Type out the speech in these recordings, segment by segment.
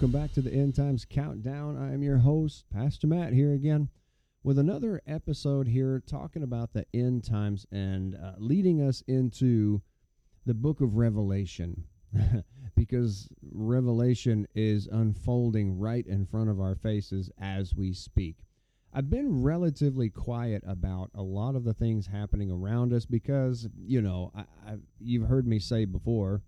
welcome back to the End Times Countdown. I am your host, Pastor Matt, here again with another episode here talking about the end times and uh, leading us into the book of Revelation. because Revelation is unfolding right in front of our faces as we speak. I've been relatively quiet about a lot of the things happening around us because, you know, I, I, you've heard me say before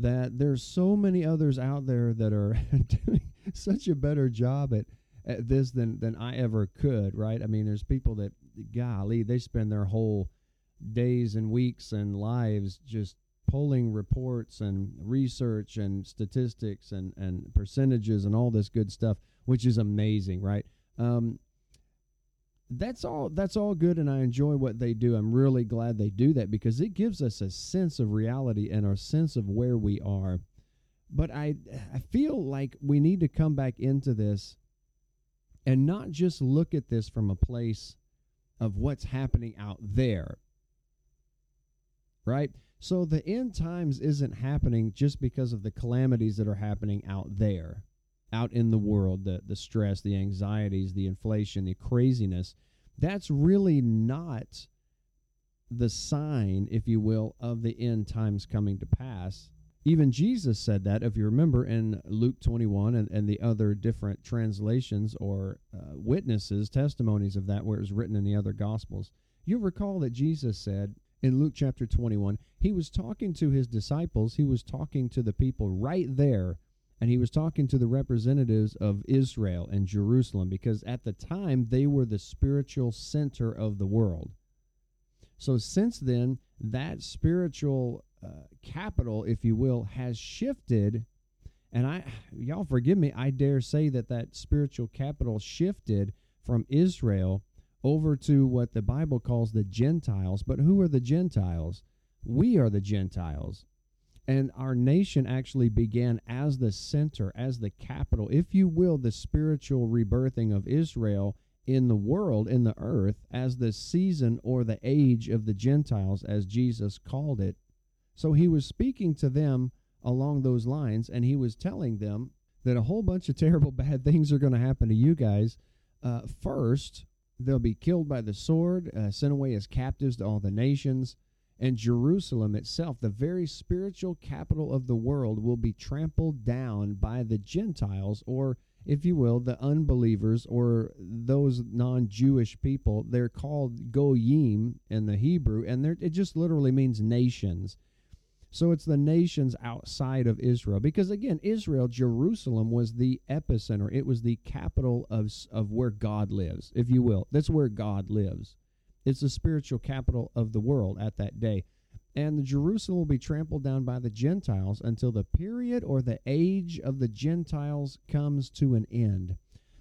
that there's so many others out there that are doing such a better job at, at this than, than I ever could, right? I mean, there's people that, golly, they spend their whole days and weeks and lives just polling reports and research and statistics and, and percentages and all this good stuff, which is amazing, right? Um, that's all that's all good and I enjoy what they do. I'm really glad they do that because it gives us a sense of reality and our sense of where we are. But I I feel like we need to come back into this and not just look at this from a place of what's happening out there. Right? So the end times isn't happening just because of the calamities that are happening out there out in the world, the, the stress, the anxieties, the inflation, the craziness, that's really not the sign, if you will, of the end times coming to pass. Even Jesus said that, if you remember, in Luke 21 and, and the other different translations or uh, witnesses, testimonies of that, where it was written in the other Gospels. You recall that Jesus said in Luke chapter 21, he was talking to his disciples, he was talking to the people right there and he was talking to the representatives of Israel and Jerusalem because at the time they were the spiritual center of the world. So since then, that spiritual uh, capital, if you will, has shifted. And I, y'all forgive me, I dare say that that spiritual capital shifted from Israel over to what the Bible calls the Gentiles. But who are the Gentiles? We are the Gentiles and our nation actually began as the center, as the capital, if you will, the spiritual rebirthing of Israel in the world, in the earth, as the season or the age of the Gentiles, as Jesus called it. So he was speaking to them along those lines, and he was telling them that a whole bunch of terrible, bad things are going to happen to you guys. Uh, first, they'll be killed by the sword, uh, sent away as captives to all the nations and Jerusalem itself, the very spiritual capital of the world, will be trampled down by the Gentiles, or if you will, the unbelievers or those non Jewish people. They're called Goyim in the Hebrew, and it just literally means nations. So it's the nations outside of Israel. Because again, Israel, Jerusalem was the epicenter. It was the capital of, of where God lives, if you will. That's where God lives. It's the spiritual capital of the world at that day. And the Jerusalem will be trampled down by the Gentiles until the period or the age of the Gentiles comes to an end.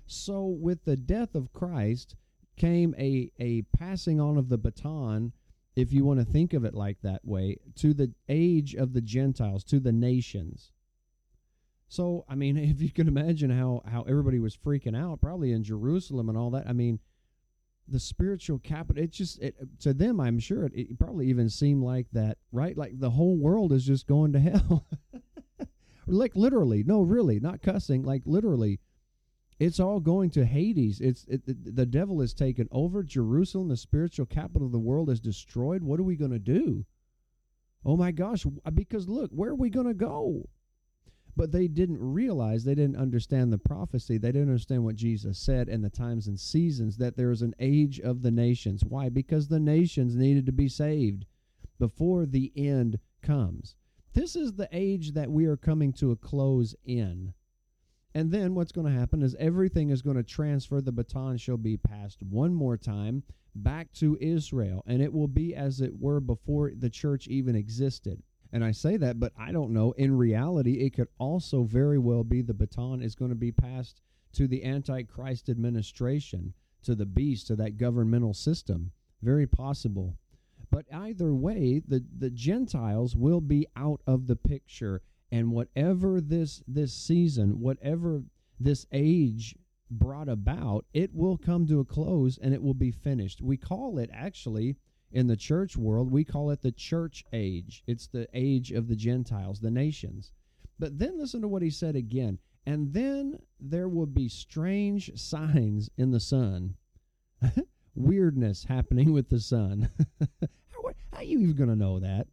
So, with the death of Christ came a, a passing on of the baton, if you want to think of it like that way, to the age of the Gentiles, to the nations. So, I mean, if you can imagine how, how everybody was freaking out, probably in Jerusalem and all that, I mean, the spiritual capital it just it, to them i'm sure it, it, probably even seemed like that right? Like the whole world is just going to hell. Like literally no really not cussing like literally it's all going to hades. It's it, the devil is taken over jerusalem. The spiritual capital of the world is destroyed. What are we going to do? Oh my gosh because look where are we going to go but they didn't realize, they didn't understand the prophecy. They didn't understand what Jesus said and the times and seasons that there is an age of the nations. Why? Because the nations needed to be saved before the end comes. This is the age that we are coming to a close in. And then what's going to happen is everything is going to transfer. The baton shall be passed one more time back to Israel, and it will be as it were before the church even existed. And I say that, but I don't know. In reality, it could also very well be the baton is going to be passed to the Antichrist administration, to the beast, to that governmental system. Very possible. But either way, the, the Gentiles will be out of the picture. And whatever this this season, whatever this age brought about, it will come to a close and it will be finished. We call it actually in the church world, we call it the church age. It's the age of the Gentiles, the nations. But then listen to what he said again. And then there will be strange signs in the sun. Weirdness happening with the sun. how, how are you even going to know that?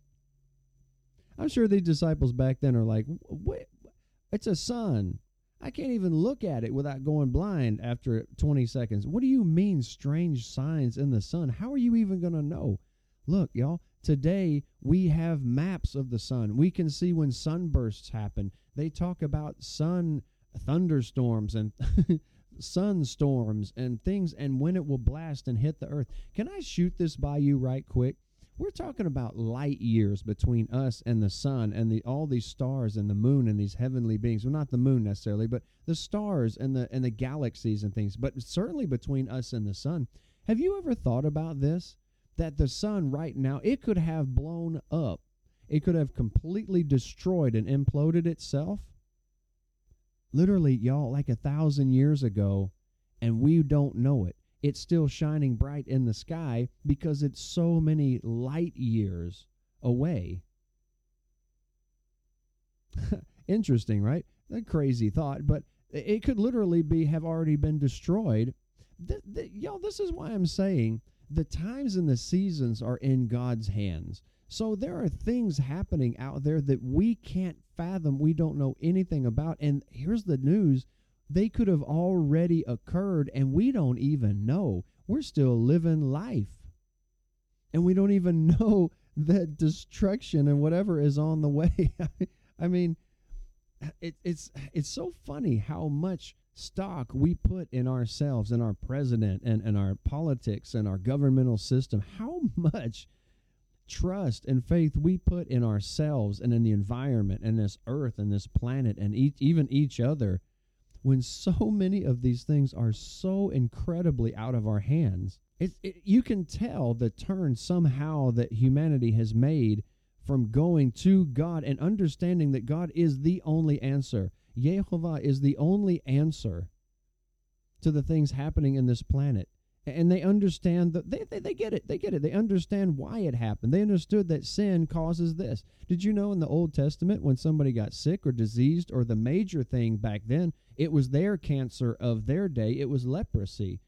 I'm sure the disciples back then are like, "What? It's a sun. I can't even look at it without going blind after 20 seconds. What do you mean, strange signs in the sun? How are you even going to know? Look, y'all, today we have maps of the sun. We can see when sunbursts happen. They talk about sun thunderstorms and sunstorms and things and when it will blast and hit the earth. Can I shoot this by you right quick? We're talking about light years between us and the sun and the all these stars and the moon and these heavenly beings. Well, not the moon necessarily, but the stars and the and the galaxies and things. But certainly between us and the sun. Have you ever thought about this? That the sun right now it could have blown up. It could have completely destroyed and imploded itself. Literally, y'all, like a thousand years ago, and we don't know it it's still shining bright in the sky because it's so many light years away. Interesting, right? A crazy thought, but it could literally be have already been destroyed. Th- th- y'all, this is why I'm saying the times and the seasons are in God's hands. So there are things happening out there that we can't fathom, we don't know anything about. And here's the news they could have already occurred and we don't even know. We're still living life. And we don't even know that destruction and whatever is on the way. I mean, it, it's it's so funny how much stock we put in ourselves and our president and, and our politics and our governmental system. How much trust and faith we put in ourselves and in the environment and this earth and this planet and even each other when so many of these things are so incredibly out of our hands. It, it, you can tell the turn somehow that humanity has made from going to God and understanding that God is the only answer. Jehovah is the only answer to the things happening in this planet and they understand that they, they, they get it they get it. They understand why it happened. They understood that sin causes this. Did you know in the old testament when somebody got sick or diseased or the major thing back then it was their cancer of their day it was leprosy.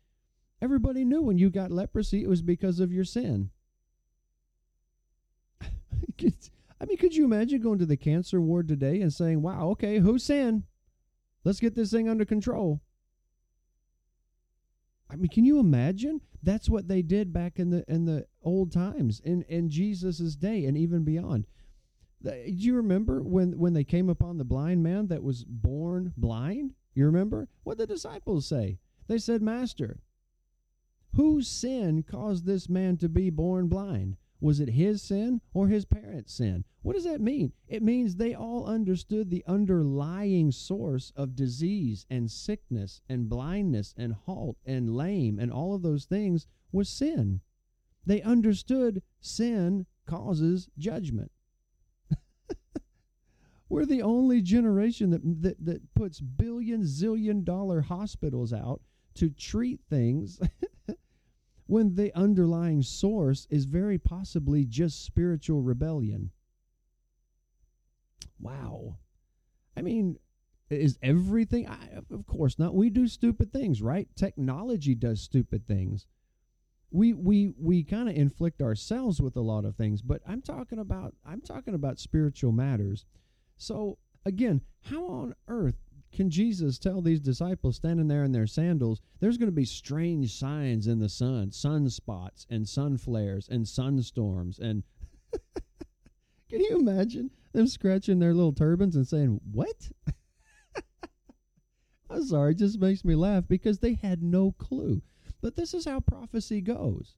Everybody knew when you got leprosy it was because of your sin. I mean could you imagine going to the cancer ward today and saying wow okay whose sin? Let's get this thing under control I mean, can you imagine? That's what they did back in the in the old times, in in Jesus's day, and even beyond. Do you remember when when they came upon the blind man that was born blind? You remember what the disciples say? They said, "Master, whose sin caused this man to be born blind? Was it his sin or his parents' sin? What does that mean? It means they all understood the underlying source of disease and sickness and blindness and halt and lame and all of those things was sin. They understood sin causes judgment. We're the only generation that, that, that puts billion, zillion dollar hospitals out to treat things when the underlying source is very possibly just spiritual rebellion. Wow. I mean, is everything I, of course not we do stupid things right technology does stupid things we we we kind of inflict ourselves with a lot of things but i'm talking about i'm talking about spiritual matters so again how on earth can Jesus tell these disciples standing there in their sandals, there's going to be strange signs in the sun, sunspots and sun flares and sunstorms and Can you imagine them scratching their little turbans and saying, "What?" I'm sorry, it just makes me laugh because they had no clue. But this is how prophecy goes.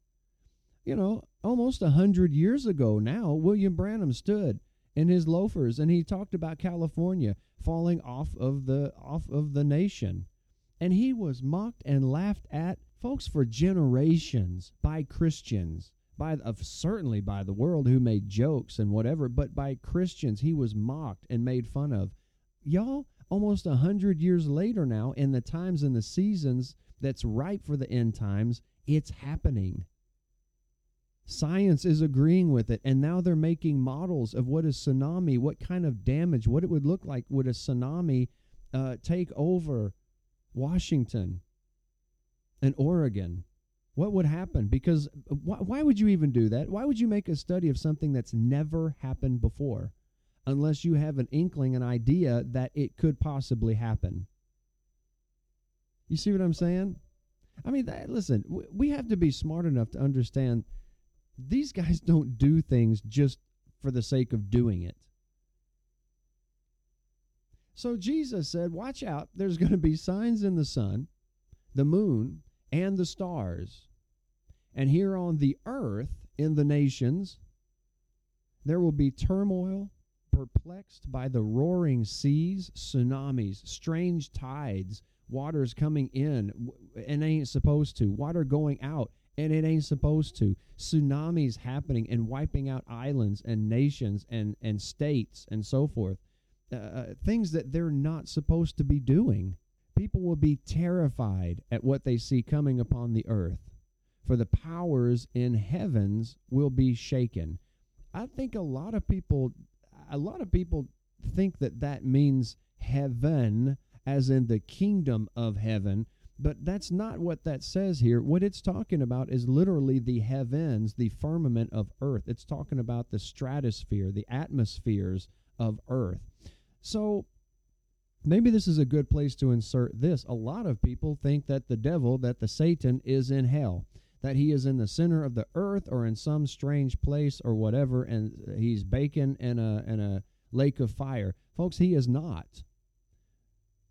You know, almost a hundred years ago now, William Branham stood in his loafers and he talked about California falling off of the off of the nation. And he was mocked and laughed at folks for generations by Christians, by of certainly by the world who made jokes and whatever, but by Christians he was mocked and made fun of. Y'all, almost a hundred years later now, in the times and the seasons that's ripe for the end times, it's happening. Science is agreeing with it, and now they're making models of what a tsunami, what kind of damage, what it would look like would a tsunami uh, take over Washington and Oregon, what would happen? Because why, why would you even do that? Why would you make a study of something that's never happened before unless you have an inkling, an idea that it could possibly happen? You see what I'm saying? I mean, that, listen, we have to be smart enough to understand these guys don't do things just for the sake of doing it. So Jesus said, Watch out, there's going to be signs in the sun, the moon, and the stars. And here on the earth, in the nations, there will be turmoil, perplexed by the roaring seas, tsunamis, strange tides, waters coming in and ain't supposed to, water going out and it ain't supposed to. Tsunamis happening and wiping out islands and nations and, and states and so forth. Uh, uh, things that they're not supposed to be doing. People will be terrified at what they see coming upon the earth, for the powers in heavens will be shaken. I think a lot of people, a lot of people think that that means heaven, as in the kingdom of heaven, but that's not what that says here. What it's talking about is literally the heavens, the firmament of earth. It's talking about the stratosphere, the atmospheres of earth. So maybe this is a good place to insert this. A lot of people think that the devil, that the Satan is in hell, that he is in the center of the earth or in some strange place or whatever, and he's baking in a in a lake of fire. Folks, he is not.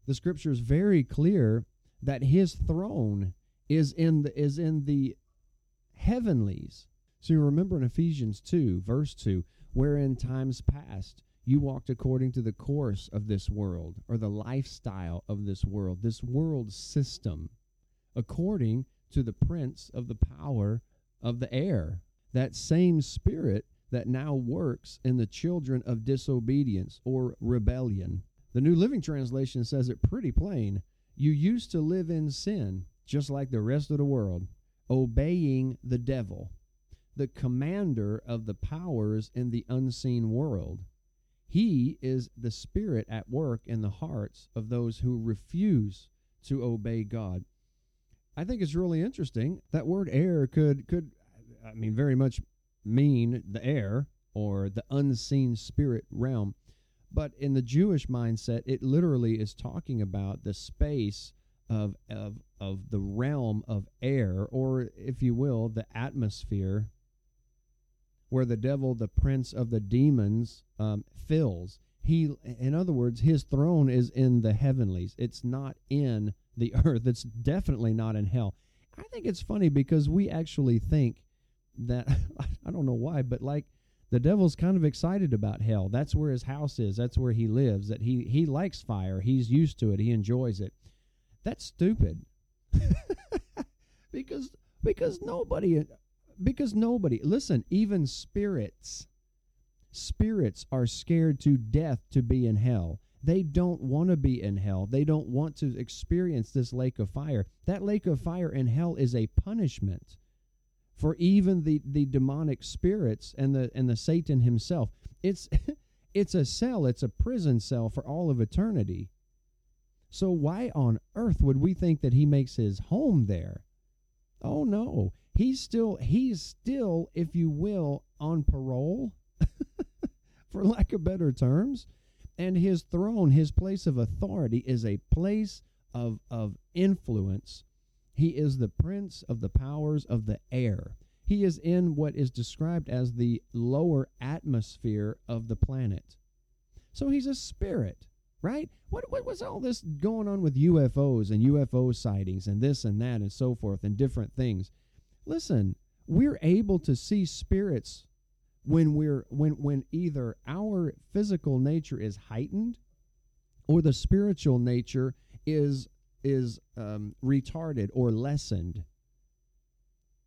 The scripture is very clear that his throne is in the is in the heavenlies. So you remember in Ephesians 2, verse 2, wherein times past you walked according to the course of this world or the lifestyle of this world, this world system, according to the prince of the power of the air. That same spirit that now works in the children of disobedience or rebellion. The New Living Translation says it pretty plain. You used to live in sin, just like the rest of the world, obeying the devil, the commander of the powers in the unseen world. He is the Spirit at work in the hearts of those who refuse to obey God. I think it's really interesting. That word air could could I mean very much mean the air or the unseen spirit realm. But in the Jewish mindset, it literally is talking about the space of of of the realm of air, or if you will, the atmosphere where the devil, the prince of the demons, um, fills. He, in other words, his throne is in the heavenlies. It's not in the earth. It's definitely not in hell. I think it's funny because we actually think that I don't know why, but like the devil's kind of excited about hell. That's where his house is. That's where he lives. That he he likes fire. He's used to it. He enjoys it. That's stupid. because because nobody because nobody, listen, even spirits, spirits are scared to death to be in hell. They don't want to be in hell. They don't want to experience this lake of fire. That lake of fire in hell is a punishment for even the, the demonic spirits and the and the Satan himself. It's it's a cell, it's a prison cell for all of eternity. So why on earth would we think that he makes his home there? Oh no he's still he's still if you will on parole for lack of better terms and his throne his place of authority is a place of of influence he is the prince of the powers of the air. He is in what is described as the lower atmosphere of the planet. So he's a spirit right? What, what was all this going on with ufos and ufo sightings and this and that and so forth and different things? Listen, we're able to see spirits when we're when when either our physical nature is heightened or the spiritual nature is is um, retarded or lessened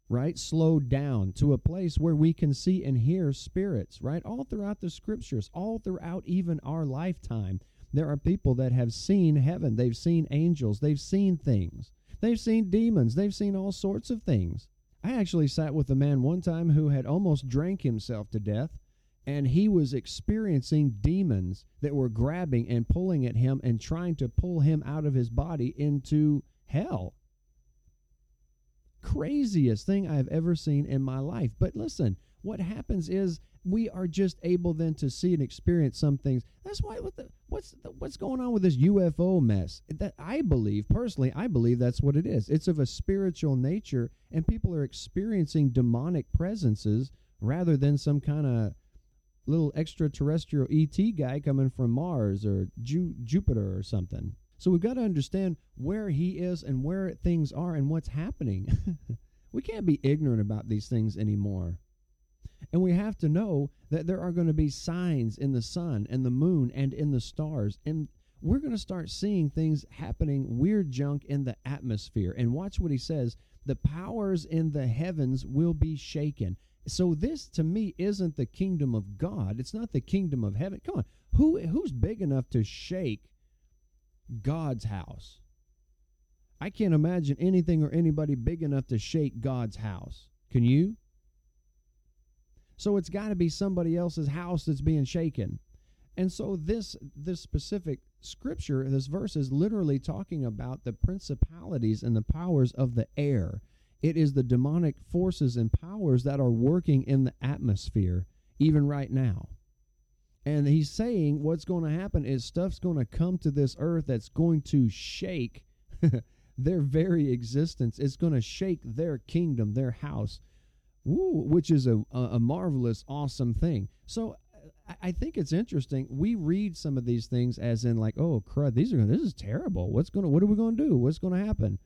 right? Slowed down to a place where we can see and hear spirits right? All throughout the scriptures all throughout even our lifetime there are people that have seen heaven. They've seen angels. They've seen things. They've seen demons. They've seen all sorts of things. I actually sat with a man one time who had almost drank himself to death and he was experiencing demons that were grabbing and pulling at him and trying to pull him out of his body into hell. Craziest thing I've ever seen in my life. But listen, what happens is we are just able then to see and experience some things. That's why what the, what's the, what's going on with this UFO mess? That I believe personally, I believe that's what it is. It's of a spiritual nature, and people are experiencing demonic presences rather than some kind of little extraterrestrial ET guy coming from Mars or Ju- Jupiter or something. So we've got to understand where he is and where things are and what's happening. we can't be ignorant about these things anymore. And we have to know that there are going to be signs in the sun and the moon and in the stars. And we're going to start seeing things happening, weird junk in the atmosphere. And watch what he says the powers in the heavens will be shaken. So this to me isn't the kingdom of God. It's not the kingdom of heaven. Come on. Who who's big enough to shake God's house? I can't imagine anything or anybody big enough to shake God's house. Can you? So it's got to be somebody else's house that's being shaken. And so this this specific scripture, this verse is literally talking about the principalities and the powers of the air. It is the demonic forces and powers that are working in the atmosphere, even right now. And he's saying what's going to happen is stuff's going to come to this earth that's going to shake their very existence. It's going to shake their kingdom, their house, woo, which is a, a marvelous, awesome thing. So I think it's interesting. We read some of these things as in like, oh crud, these are this is terrible. What's gonna what are we gonna do? What's gonna happen?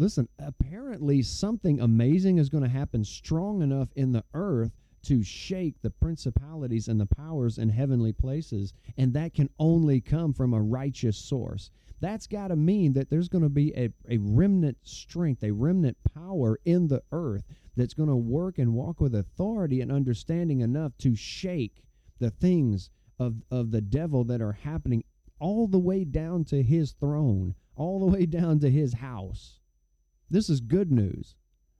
Listen, apparently something amazing is going to happen strong enough in the earth to shake the principalities and the powers in heavenly places, and that can only come from a righteous source. That's got to mean that there's going to be a, a remnant strength, a remnant power in the earth that's going to work and walk with authority and understanding enough to shake the things of, of the devil that are happening all the way down to his throne, all the way down to his house. This is good news.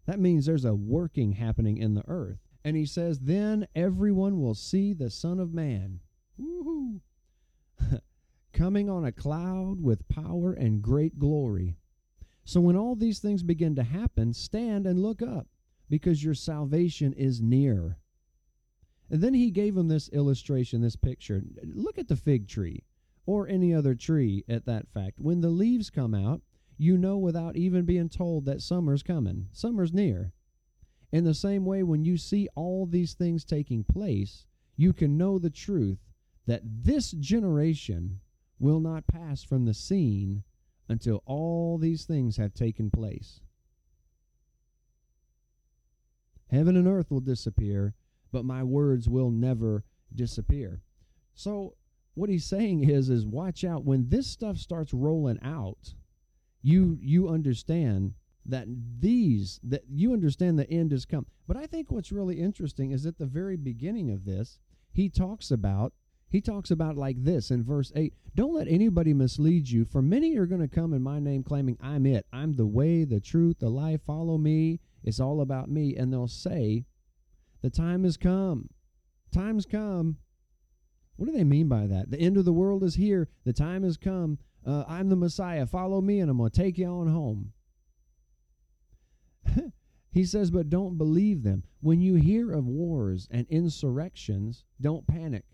That means there's a working happening in the earth. And he says, Then everyone will see the Son of Man coming on a cloud with power and great glory. So when all these things begin to happen, stand and look up, because your salvation is near. And then he gave him this illustration, this picture. Look at the fig tree or any other tree at that fact. When the leaves come out, you know without even being told that summer's coming. Summer's near. In the same way, when you see all these things taking place, you can know the truth that this generation will not pass from the scene until all these things have taken place. Heaven and earth will disappear, but my words will never disappear. So what he's saying is is watch out when this stuff starts rolling out you you understand that these that you understand the end has come. But I think what's really interesting is at the very beginning of this, he talks about he talks about like this in verse 8 Don't let anybody mislead you, for many are going to come in my name claiming, I'm it. I'm the way, the truth, the life. Follow me. It's all about me. And they'll say, The time has come. Time's come. What do they mean by that? The end of the world is here. The time has come uh, I'm the Messiah. Follow me, and I'm going to take you on home. he says, but don't believe them. When you hear of wars and insurrections, don't panic.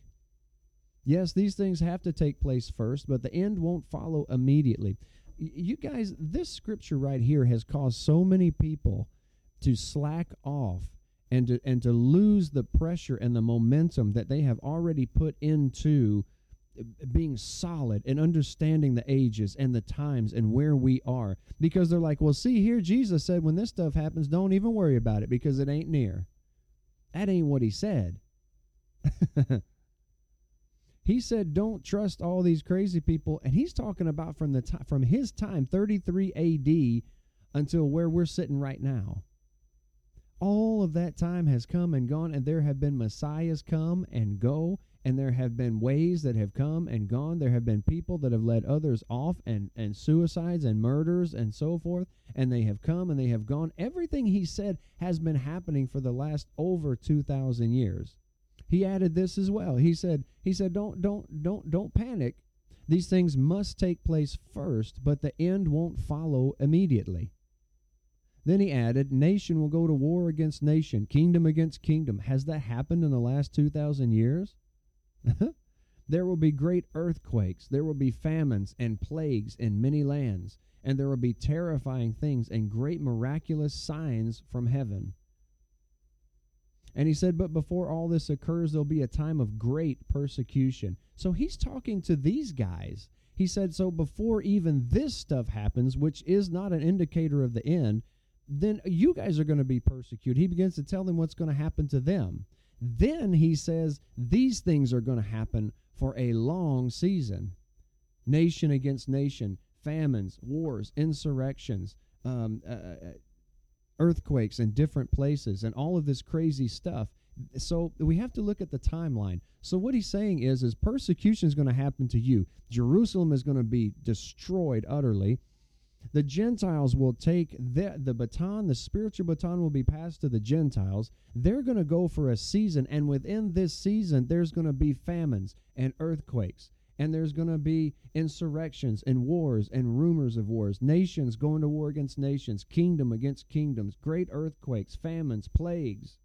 Yes, these things have to take place first, but the end won't follow immediately. You guys, this scripture right here has caused so many people to slack off and to, and to lose the pressure and the momentum that they have already put into being solid and understanding the ages and the times and where we are. Because they're like well see here jesus said when this stuff happens don't even worry about it because it ain't near. That ain't what he said. He said don't trust all these crazy people. And he's talking about from the time from his time 33 AD until where we're sitting right now. All of that time has come and gone and there have been messiahs come and go and there have been ways that have come and gone. There have been people that have led others off and, and suicides and murders and so forth, and they have come and they have gone. Everything he said has been happening for the last over 2,000 years. He added this as well. He said, he said, don't, don't, don't, don't panic. These things must take place first, but the end won't follow immediately. Then he added, Nation will go to war against nation, kingdom against kingdom. Has that happened in the last 2,000 years? there will be great earthquakes, there will be famines and plagues in many lands, and there will be terrifying things and great miraculous signs from heaven. And he said, But before all this occurs, there'll be a time of great persecution. So he's talking to these guys. He said, So before even this stuff happens, which is not an indicator of the end, then you guys are going to be persecuted. He begins to tell them what's going to happen to them. Then he says, These things are going to happen for a long season nation against nation, famines, wars, insurrections, um, uh, uh earthquakes in different places, and all of this crazy stuff. So we have to look at the timeline. So what he's saying is, is persecution is going to happen to you. Jerusalem is going to be destroyed utterly. The Gentiles will take the, the baton, the spiritual baton will be passed to the Gentiles. They're going to go for a season, and within this season, there's going to be famines and earthquakes and there's going to be insurrections and wars and rumors of wars, nations going to war against nations, kingdom against kingdoms, great earthquakes, famines, plagues,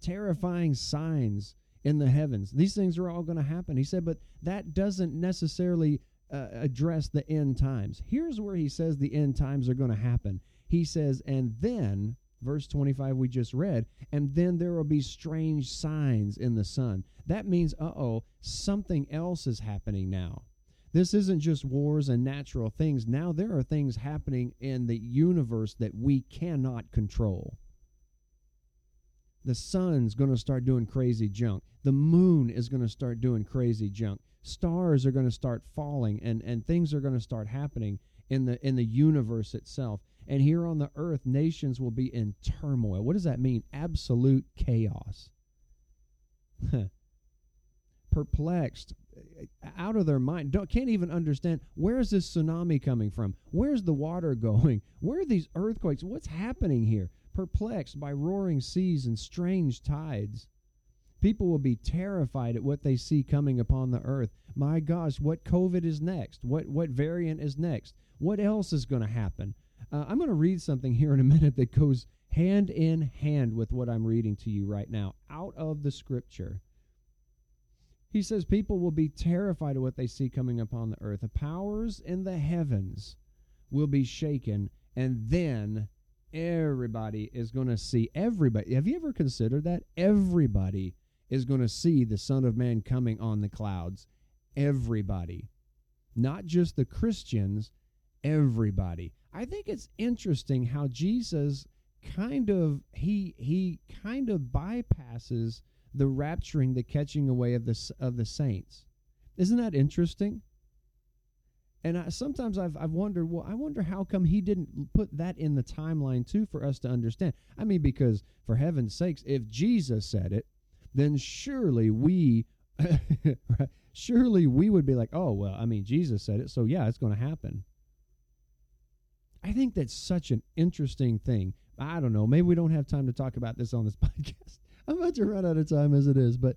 terrifying signs in the heavens. These things are all going to happen. He said, but that doesn't necessarily uh, address the end times. Here's where he says the end times are going to happen. He says, and then verse 25 we just read, and then there will be strange signs in the sun. That means, uh oh, something else is happening now. This isn't just wars and natural things. Now there are things happening in the universe that we cannot control. The sun's going to start doing crazy junk. The moon is going to start doing crazy junk. Stars are going to start falling and, and things are going to start happening in the in the universe itself. And here on the earth, nations will be in turmoil. What does that mean? Absolute chaos. Perplexed, uh, out of their mind, don't, can't even understand where is this tsunami coming from? Where's the water going? Where are these earthquakes? What's happening here? Perplexed by roaring seas and strange tides. People will be terrified at what they see coming upon the earth. My gosh, what COVID is next? What what variant is next? What else is going to happen? Uh, I'm going to read something here in a minute that goes hand in hand with what I'm reading to you right now out of the scripture. He says, People will be terrified of what they see coming upon the earth. The powers in the heavens will be shaken, and then everybody is going to see everybody. Have you ever considered that? Everybody is going to see the Son of Man coming on the clouds. Everybody. Not just the Christians, everybody. I think it's interesting how Jesus kind of he he kind of bypasses the rapturing, the catching away of the of the saints. Isn't that interesting? And I, sometimes I've I've wondered, well, I wonder how come he didn't put that in the timeline too for us to understand. I mean, because for heaven's sakes, if Jesus said it, then surely we, surely we would be like, oh well, I mean, Jesus said it, so yeah, it's going to happen. I think that's such an interesting thing. I don't know. Maybe we don't have time to talk about this on this podcast. I'm about to run out of time as it is, but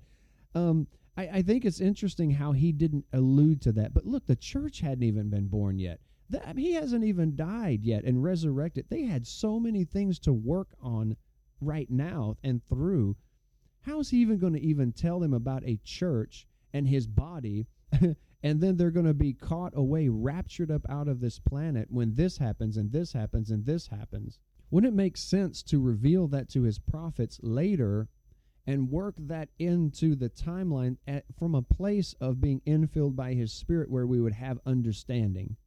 um, I, I, think it's interesting how he didn't allude to that. But look, the church hadn't even been born yet. That, he hasn't even died yet and resurrected. They had so many things to work on right now and through. How is he even going to even tell them about a church and his body and then they're going to be caught away, raptured up out of this planet when this happens and this happens and this happens. Wouldn't it make sense to reveal that to his prophets later and work that into the timeline at, from a place of being infilled by his spirit where we would have understanding?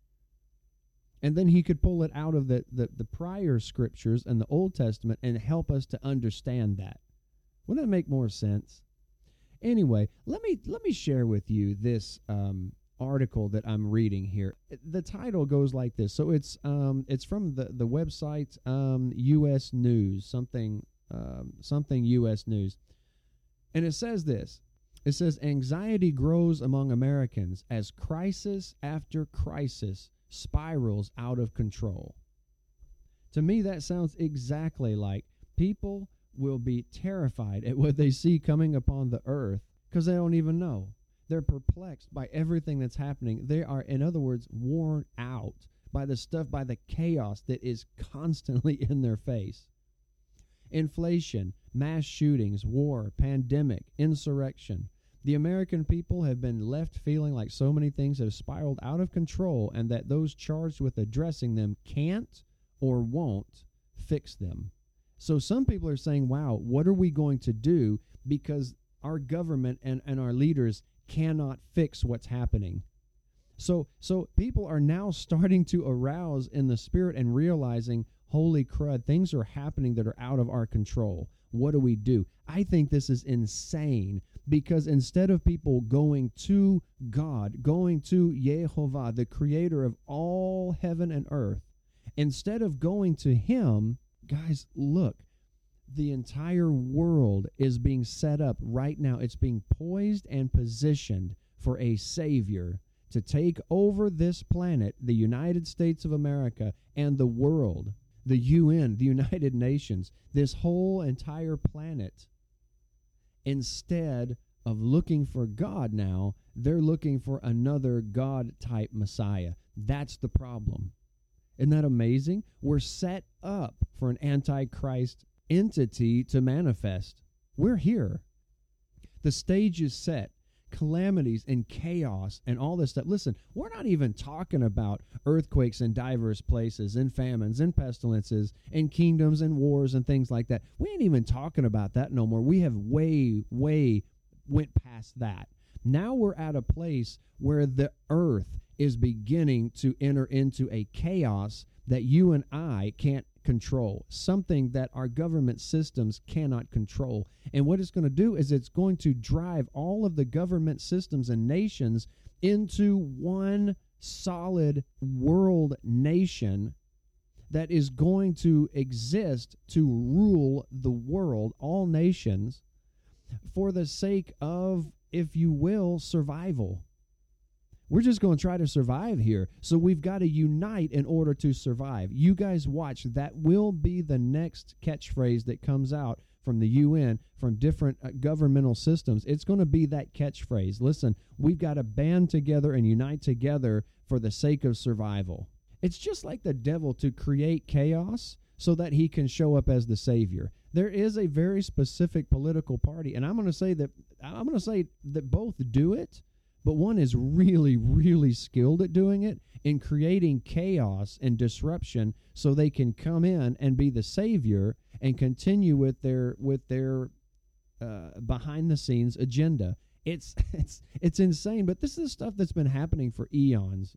And then he could pull it out of the, the, the prior scriptures and the Old Testament and help us to understand that. Wouldn't that make more sense? Anyway, let me let me share with you this um, article that I'm reading here. The title goes like this. So it's um, it's from the the website um, U.S. News, something um, something U.S. News, and it says this. It says anxiety grows among Americans as crisis after crisis spirals out of control. To me, that sounds exactly like people will be terrified at what they see coming upon the earth because they don't even know. They're perplexed by everything that's happening. They are, in other words, worn out by the stuff, by the chaos that is constantly in their face. Inflation, mass shootings, war, pandemic, insurrection. The American people have been left feeling like so many things have spiraled out of control and that those charged with addressing them can't or won't fix them. So some people are saying, wow, what are we going to do? Because our government and, and our leaders cannot fix what's happening. So so people are now starting to arouse in the spirit and realizing, holy crud, things are happening that are out of our control. What do we do? I think this is insane because instead of people going to God, going to Jehovah, the creator of all heaven and earth, instead of going to him, guys, look, the entire world is being set up right now. It's being poised and positioned for a Savior to take over this planet, the United States of America, and the world, the UN, the United Nations, this whole entire planet. Instead of looking for God now, they're looking for another God type Messiah. That's the problem. Isn't that amazing? We're set up for an antichrist entity to manifest. We're here. The stage is set. Calamities and chaos and all this stuff. Listen, we're not even talking about earthquakes in diverse places, and famines, and pestilences, and kingdoms, and wars, and things like that. We ain't even talking about that no more. We have way, way went past that. Now we're at a place where the earth is beginning to enter into a chaos that you and I can't control, something that our government systems cannot control. And what it's going to do is it's going to drive all of the government systems and nations into one solid world nation that is going to exist to rule the world, all nations, for the sake of, if you will, survival. We're just going to try to survive here. So we've got to unite in order to survive. You guys watch. That will be the next catchphrase that comes out from the UN, from different uh, governmental systems. It's going to be that catchphrase. Listen, we've got to band together and unite together for the sake of survival. It's just like the devil to create chaos so that he can show up as the savior. There is a very specific political party, and I'm going to say that I'm going to say that both do it but one is really, really skilled at doing it in creating chaos and disruption so they can come in and be the savior and continue with their with their uh, behind the scenes agenda. It's it's it's insane, but this is stuff that's been happening for eons.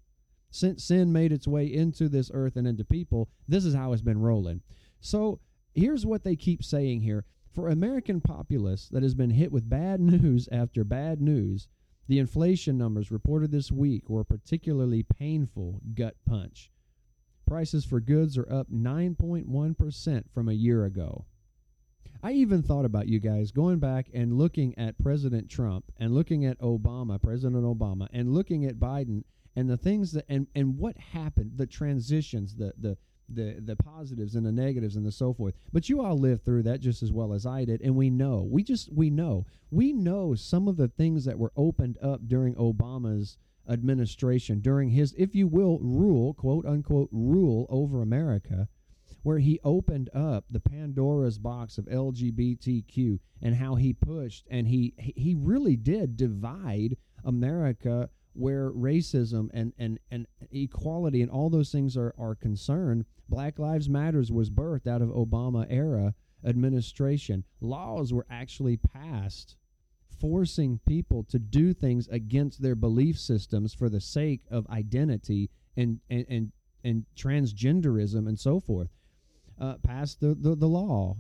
Since sin made its way into this earth and into people, this is how it's been rolling. So here's what they keep saying here. For American populace that has been hit with bad news after bad news, the inflation numbers reported this week were a particularly painful gut punch. Prices for goods are up 9.1% from a year ago. I even thought about you guys going back and looking at President Trump and looking at Obama, President Obama, and looking at Biden and the things that and, and what happened, the transitions, the the the the positives and the negatives and the so forth. But you all lived through that just as well as I did, and we know. We just we know. We know some of the things that were opened up during Obama's administration, during his, if you will, rule, quote unquote, rule over America, where he opened up the Pandora's box of LGBTQ and how he pushed and he he really did divide America where racism and, and, and equality and all those things are, are concerned, Black Lives Matters was birthed out of Obama era administration. Laws were actually passed forcing people to do things against their belief systems for the sake of identity and and and, and transgenderism and so forth. Uh, passed the, the, the law,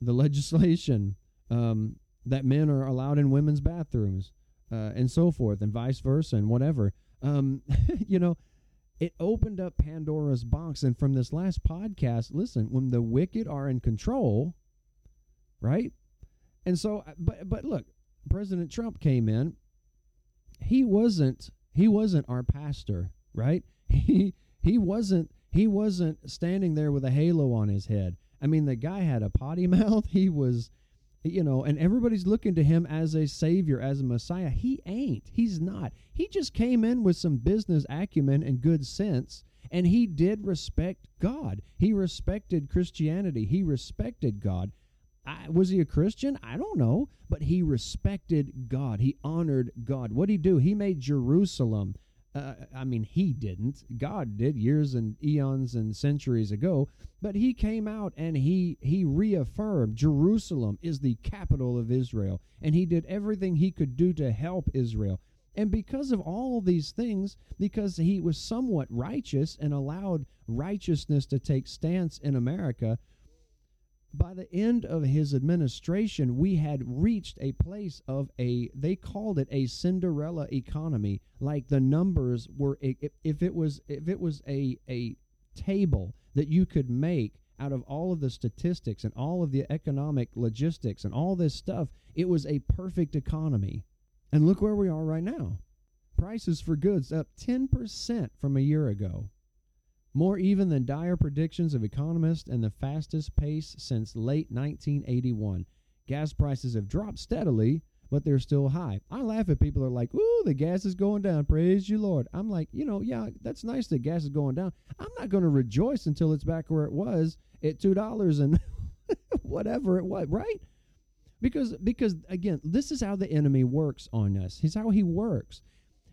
the legislation um, that men are allowed in women's bathrooms uh, and so forth, and vice versa, and whatever. Um, you know, it opened up Pandora's box. And from this last podcast, listen, when the wicked are in control, right? And so, uh, but but look, President Trump came in. He wasn't he wasn't our pastor, right? He he wasn't he wasn't standing there with a halo on his head I mean, the guy had a potty mouth. He was, you know, and everybody's looking to him as a savior, as a messiah. He ain't. He's not. He just came in with some business acumen and good sense, and he did respect God. He respected Christianity. He respected God. I, was he a Christian? I don't know, but he respected God. He honored God. What did he do? He made Jerusalem. Uh, I mean, he didn't. God did years and eons and centuries ago. But he came out and he he reaffirmed Jerusalem is the capital of Israel, and he did everything he could do to help Israel. And because of all these things, because he was somewhat righteous and allowed righteousness to take stance in America, by the end of his administration, we had reached a place of a, they called it a Cinderella economy. Like the numbers were, if, it was, if it was a, a table that you could make out of all of the statistics and all of the economic logistics and all this stuff, it was a perfect economy. And look where we are right now. Prices for goods up 10% from a year ago more even than dire predictions of economists and the fastest pace since late 1981. Gas prices have dropped steadily, but they're still high. I laugh at people who are like, "Ooh, the gas is going down. Praise you, Lord." I'm like, you know, yeah, that's nice that gas is going down. I'm not going to rejoice until it's back where it was at two dollars and whatever it was, right? Because because again, this is how the enemy works on us. He's how he works.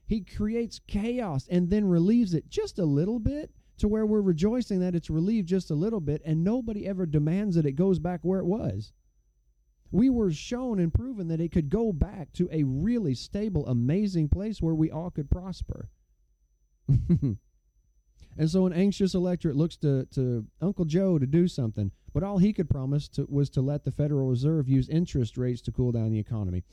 He creates chaos and then relieves it just a little bit to where we're rejoicing that it's relieved just a little bit and nobody ever demands that it goes back where it was. We were shown and proven that it could go back to a really stable, amazing place where we all could prosper. and so an anxious electorate looks to, to Uncle Joe to do something, but all he could promise to, was to let the Federal Reserve use interest rates to cool down the economy.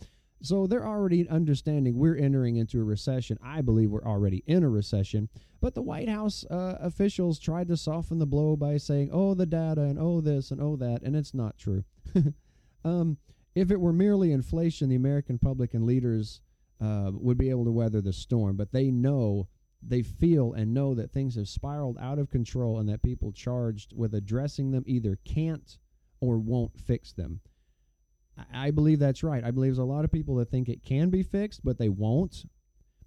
So they're already understanding we're entering into a recession. I believe we're already in a recession. But the White House uh, officials tried to soften the blow by saying, oh, the data and oh, this and oh, that. And it's not true. um, if it were merely inflation, the American public and leaders uh, would be able to weather the storm. But they know, they feel and know that things have spiraled out of control and that people charged with addressing them either can't or won't fix them. I believe that's right. I believe there's a lot of people that think it can be fixed, but they won't.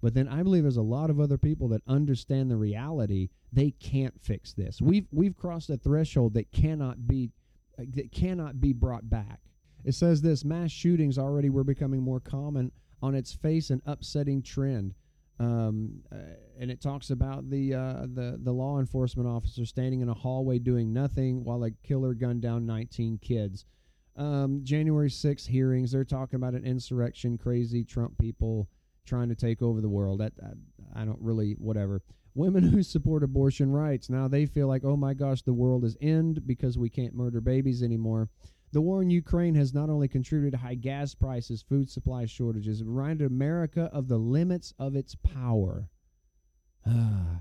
But then I believe there's a lot of other people that understand the reality. They can't fix this. We've we've crossed a threshold that cannot be that cannot be brought back. It says this mass shootings already were becoming more common on its face an upsetting trend. Um, uh, and it talks about the uh, the the law enforcement officer standing in a hallway doing nothing while a killer gunned down 19 kids um, January 6th hearings. They're talking about an insurrection, crazy Trump people trying to take over the world. That, I don't really, whatever. Women who support abortion rights now they feel like, oh my gosh, the world is end because we can't murder babies anymore. The war in Ukraine has not only contributed to high gas prices, food supply shortages, it reminded America of the limits of its power. and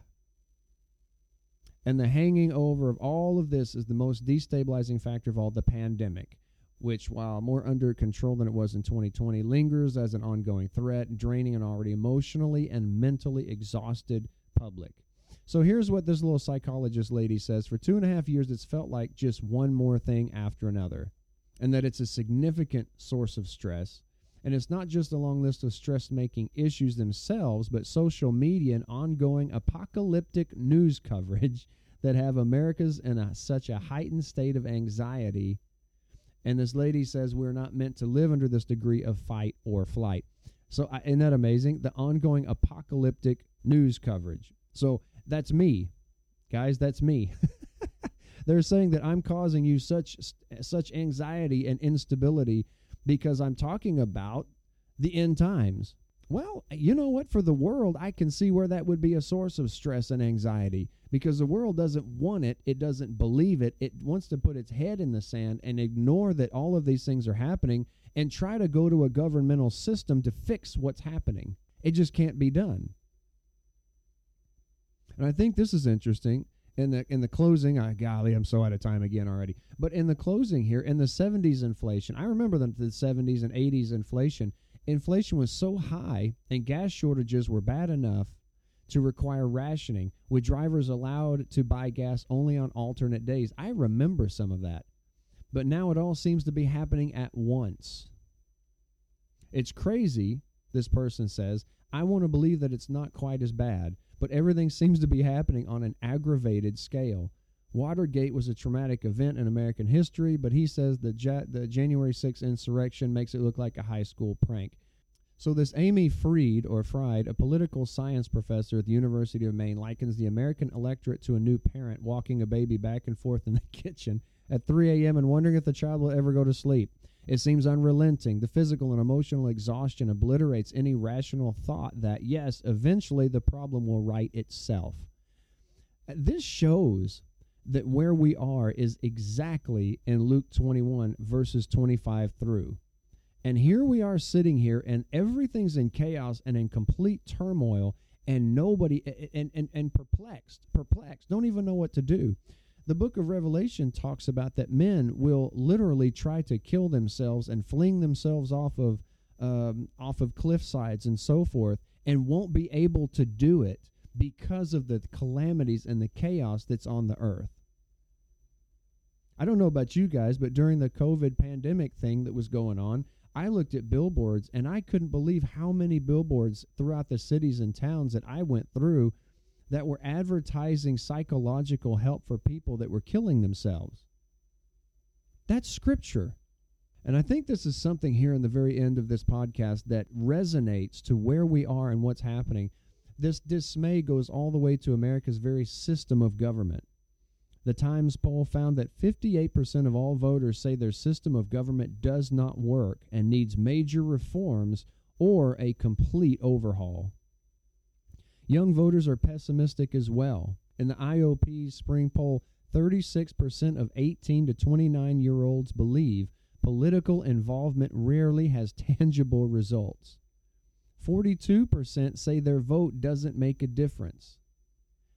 the hanging over of all of this is the most destabilizing factor of all the pandemic which, while more under control than it was in 2020, lingers as an ongoing threat, draining an already emotionally and mentally exhausted public. So here's what this little psychologist lady says For two and a half years, it's felt like just one more thing after another, and that it's a significant source of stress. And it's not just a long list of stress making issues themselves, but social media and ongoing apocalyptic news coverage that have America's in a, such a heightened state of anxiety and this lady says we're not meant to live under this degree of fight or flight. So, isn't that amazing? The ongoing apocalyptic news coverage. So, that's me. Guys, that's me. They're saying that I'm causing you such such anxiety and instability because I'm talking about the end times. Well, you know what? For the world, I can see where that would be a source of stress and anxiety because the world doesn't want it. It doesn't believe it. It wants to put its head in the sand and ignore that all of these things are happening and try to go to a governmental system to fix what's happening. It just can't be done. And I think this is interesting. In the in the closing, I golly, I'm so out of time again already. But in the closing here, in the 70s inflation, I remember the, the 70s and 80s inflation inflation was so high and gas shortages were bad enough to require rationing, with drivers allowed to buy gas only on alternate days. I remember some of that. but now it all seems to be happening at once. It's crazy, this person says. I want to believe that it's not quite as bad, but everything seems to be happening on an aggravated scale. Watergate was a traumatic event in American history, but he says the, ja- the January 6th insurrection makes it look like a high school prank. So this Amy Fried or Fried, a political science professor at the University of Maine, likens the American electorate to a new parent walking a baby back and forth in the kitchen at 3 a.m. and wondering if the child will ever go to sleep. It seems unrelenting. The physical and emotional exhaustion obliterates any rational thought that, yes, eventually the problem will right itself. This shows that where we are is exactly in Luke 21, verses 25 through. And here we are sitting here, and everything's in chaos and in complete turmoil, and nobody, and, and, and perplexed, perplexed, don't even know what to do. The book of Revelation talks about that men will literally try to kill themselves and fling themselves off of um, off of cliff sides and so forth, and won't be able to do it because of the calamities and the chaos that's on the earth. I don't know about you guys, but during the COVID pandemic thing that was going on, I looked at billboards and I couldn't believe how many billboards throughout the cities and towns that I went through that were advertising psychological help for people that were killing themselves. That's scripture. And I think this is something here in the very end of this podcast that resonates to where we are and what's happening. This dismay goes all the way to America's very system of government. The Times poll found that 58% of all voters say their system of government does not work and needs major reforms or a complete overhaul. Young voters are pessimistic as well. In the IOP's spring poll, 36% of 18 to 29 year olds believe political involvement rarely has tangible results. 42% say their vote doesn't make a difference.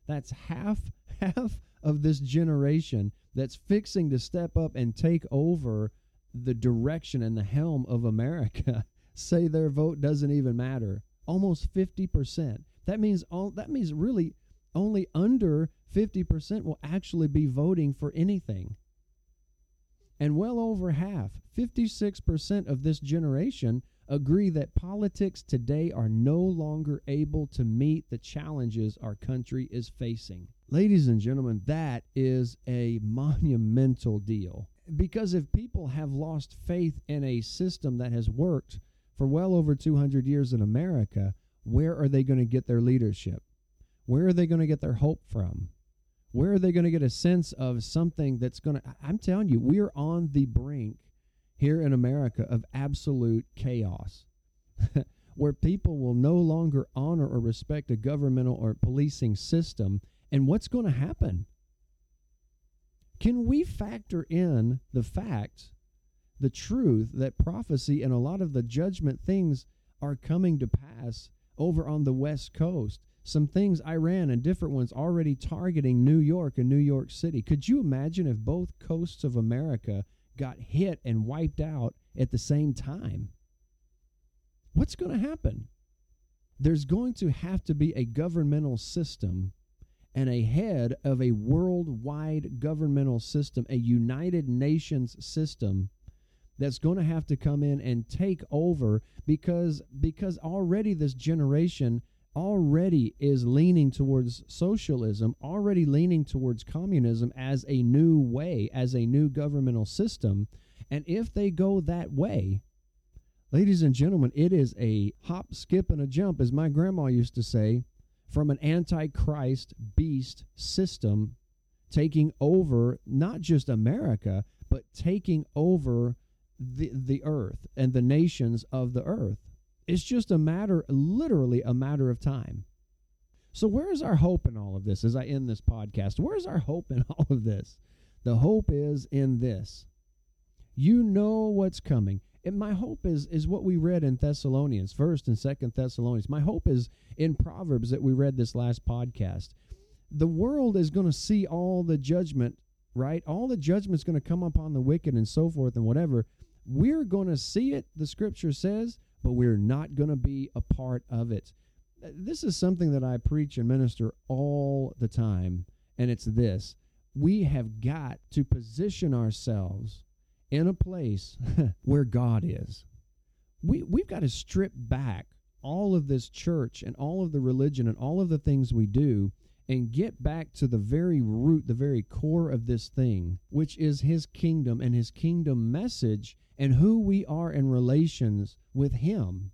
That's half half of this generation that's fixing to step up and take over the direction and the helm of America say their vote doesn't even matter. Almost 50%. That means all that means really only under 50% will actually be voting for anything. And well over half, 56% of this generation agree that politics today are no longer able to meet the challenges our country is facing. Ladies and gentlemen, that is a monumental deal. Because if people have lost faith in a system that has worked for well over 200 years in America, where are they going to get their leadership? Where are they going to get their hope from? Where are they going to get a sense of something that's going to? I'm telling you, we are on the brink here in America of absolute chaos, where people will no longer honor or respect a governmental or policing system and what's going to happen. Can we factor in the fact, the truth that prophecy and a lot of the judgment things are coming to pass over on the West Coast? Some things Iran and different ones already targeting New York and New York City. Could you imagine if both coasts of America got hit and wiped out at the same time? What's going to happen? There's going to have to be a governmental system and a head of a worldwide governmental system, a United Nations system that's going to have to come in and take over because because already this generation already is leaning towards socialism, already leaning towards communism as a new way, as a new governmental system. And if they go that way, ladies and gentlemen, it is a hop, skip, and a jump, as my grandma used to say, from an antichrist beast system taking over not just America, but taking over the, the earth and the nations of the earth. It's just a matter, literally a matter of time. So, where is our hope in all of this as I end this podcast? Where is our hope in all of this? The hope is in this. You know what's coming. And my hope is is what we read in Thessalonians, first and second Thessalonians. My hope is in Proverbs that we read this last podcast. The world is going to see all the judgment, right? All the judgment's going to come upon the wicked and so forth and whatever. We're going to see it, the scripture says, but we're not going to be a part of it. This is something that I preach and minister all the time, and it's this. We have got to position ourselves in a place where God is. We, we've got to strip back all of this church and all of the religion and all of the things we do and get back to the very root, the very core of this thing, which is His kingdom and His kingdom message and who we are in relations with Him.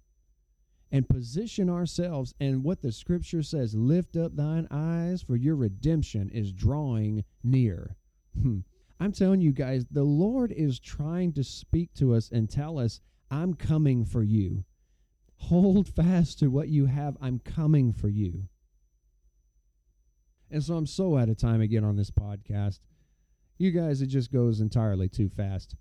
And position ourselves and what the scripture says lift up thine eyes, for your redemption is drawing near. Hmm. I'm telling you guys, the Lord is trying to speak to us and tell us, I'm coming for you. Hold fast to what you have. I'm coming for you. And so I'm so out of time again on this podcast. You guys, it just goes entirely too fast.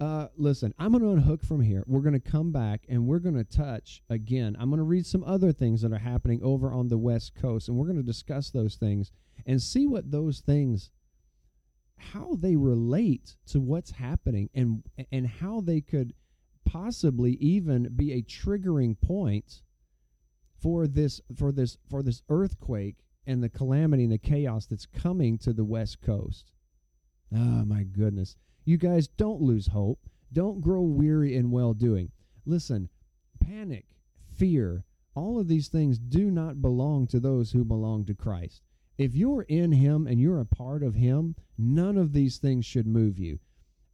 Uh, listen, I'm going to unhook from here. We're going to come back and we're going to touch again. I'm going to read some other things that are happening over on the West Coast, and we're going to discuss those things and see what those things, how they relate to what's happening, and and how they could possibly even be a triggering point for this for this for this earthquake and the calamity and the chaos that's coming to the West Coast. Oh my goodness. You guys don't lose hope. Don't grow weary in well doing. Listen, panic, fear, all of these things do not belong to those who belong to Christ. If you're in Him and you're a part of Him, none of these things should move you.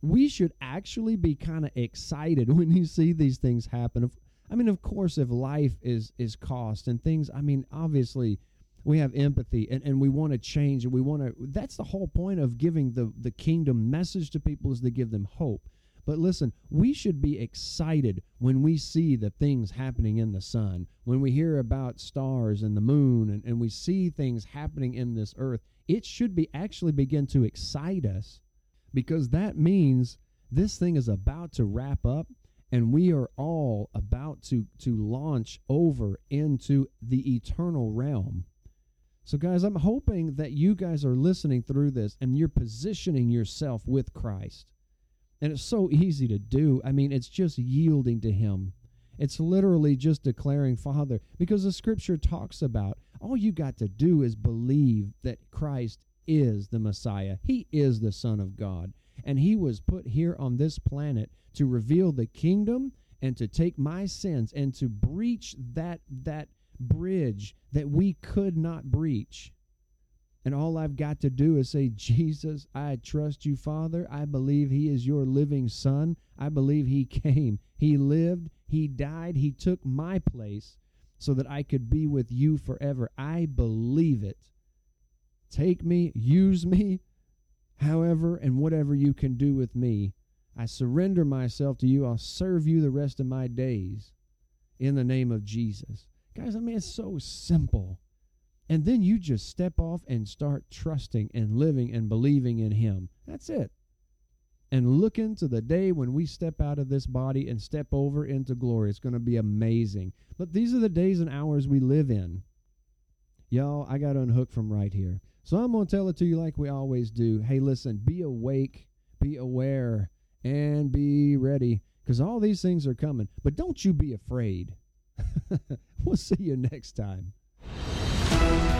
We should actually be kind of excited when you see these things happen. I mean, of course, if life is is cost and things, I mean, obviously, we have empathy and, and we want to change and we want to that's the whole point of giving the the kingdom message to people is to give them hope but listen we should be excited when we see the things happening in the sun when we hear about stars and the moon and, and we see things happening in this earth it should be actually begin to excite us because that means this thing is about to wrap up and we are all about to to launch over into the eternal realm so, guys, I'm hoping that you guys are listening through this and you're positioning yourself with Christ. And it's so easy to do. I mean, it's just yielding to Him. It's literally just declaring, Father, because the scripture talks about all you got to do is believe that Christ is the Messiah. He is the Son of God. And He was put here on this planet to reveal the kingdom and to take my sins and to breach that, that bridge that we could not breach. And all I've got to do is say, Jesus, I trust you, Father. I believe He is your living Son. I believe He came. He lived. He died. He took my place so that I could be with you forever. I believe it. Take me, use me, however and whatever you can do with me. I surrender myself to you. I'll serve you the rest of my days in the name of Jesus. Guys, I mean, it's so simple. And then you just step off and start trusting and living and believing in Him. That's it. And look into the day when we step out of this body and step over into glory. It's going to be amazing. But these are the days and hours we live in. Y'all, I got to unhook from right here. So I'm going to tell it to you like we always do. Hey, listen, be awake, be aware, and be ready because all these things are coming. But don't you be afraid. we'll see you next time. Bye.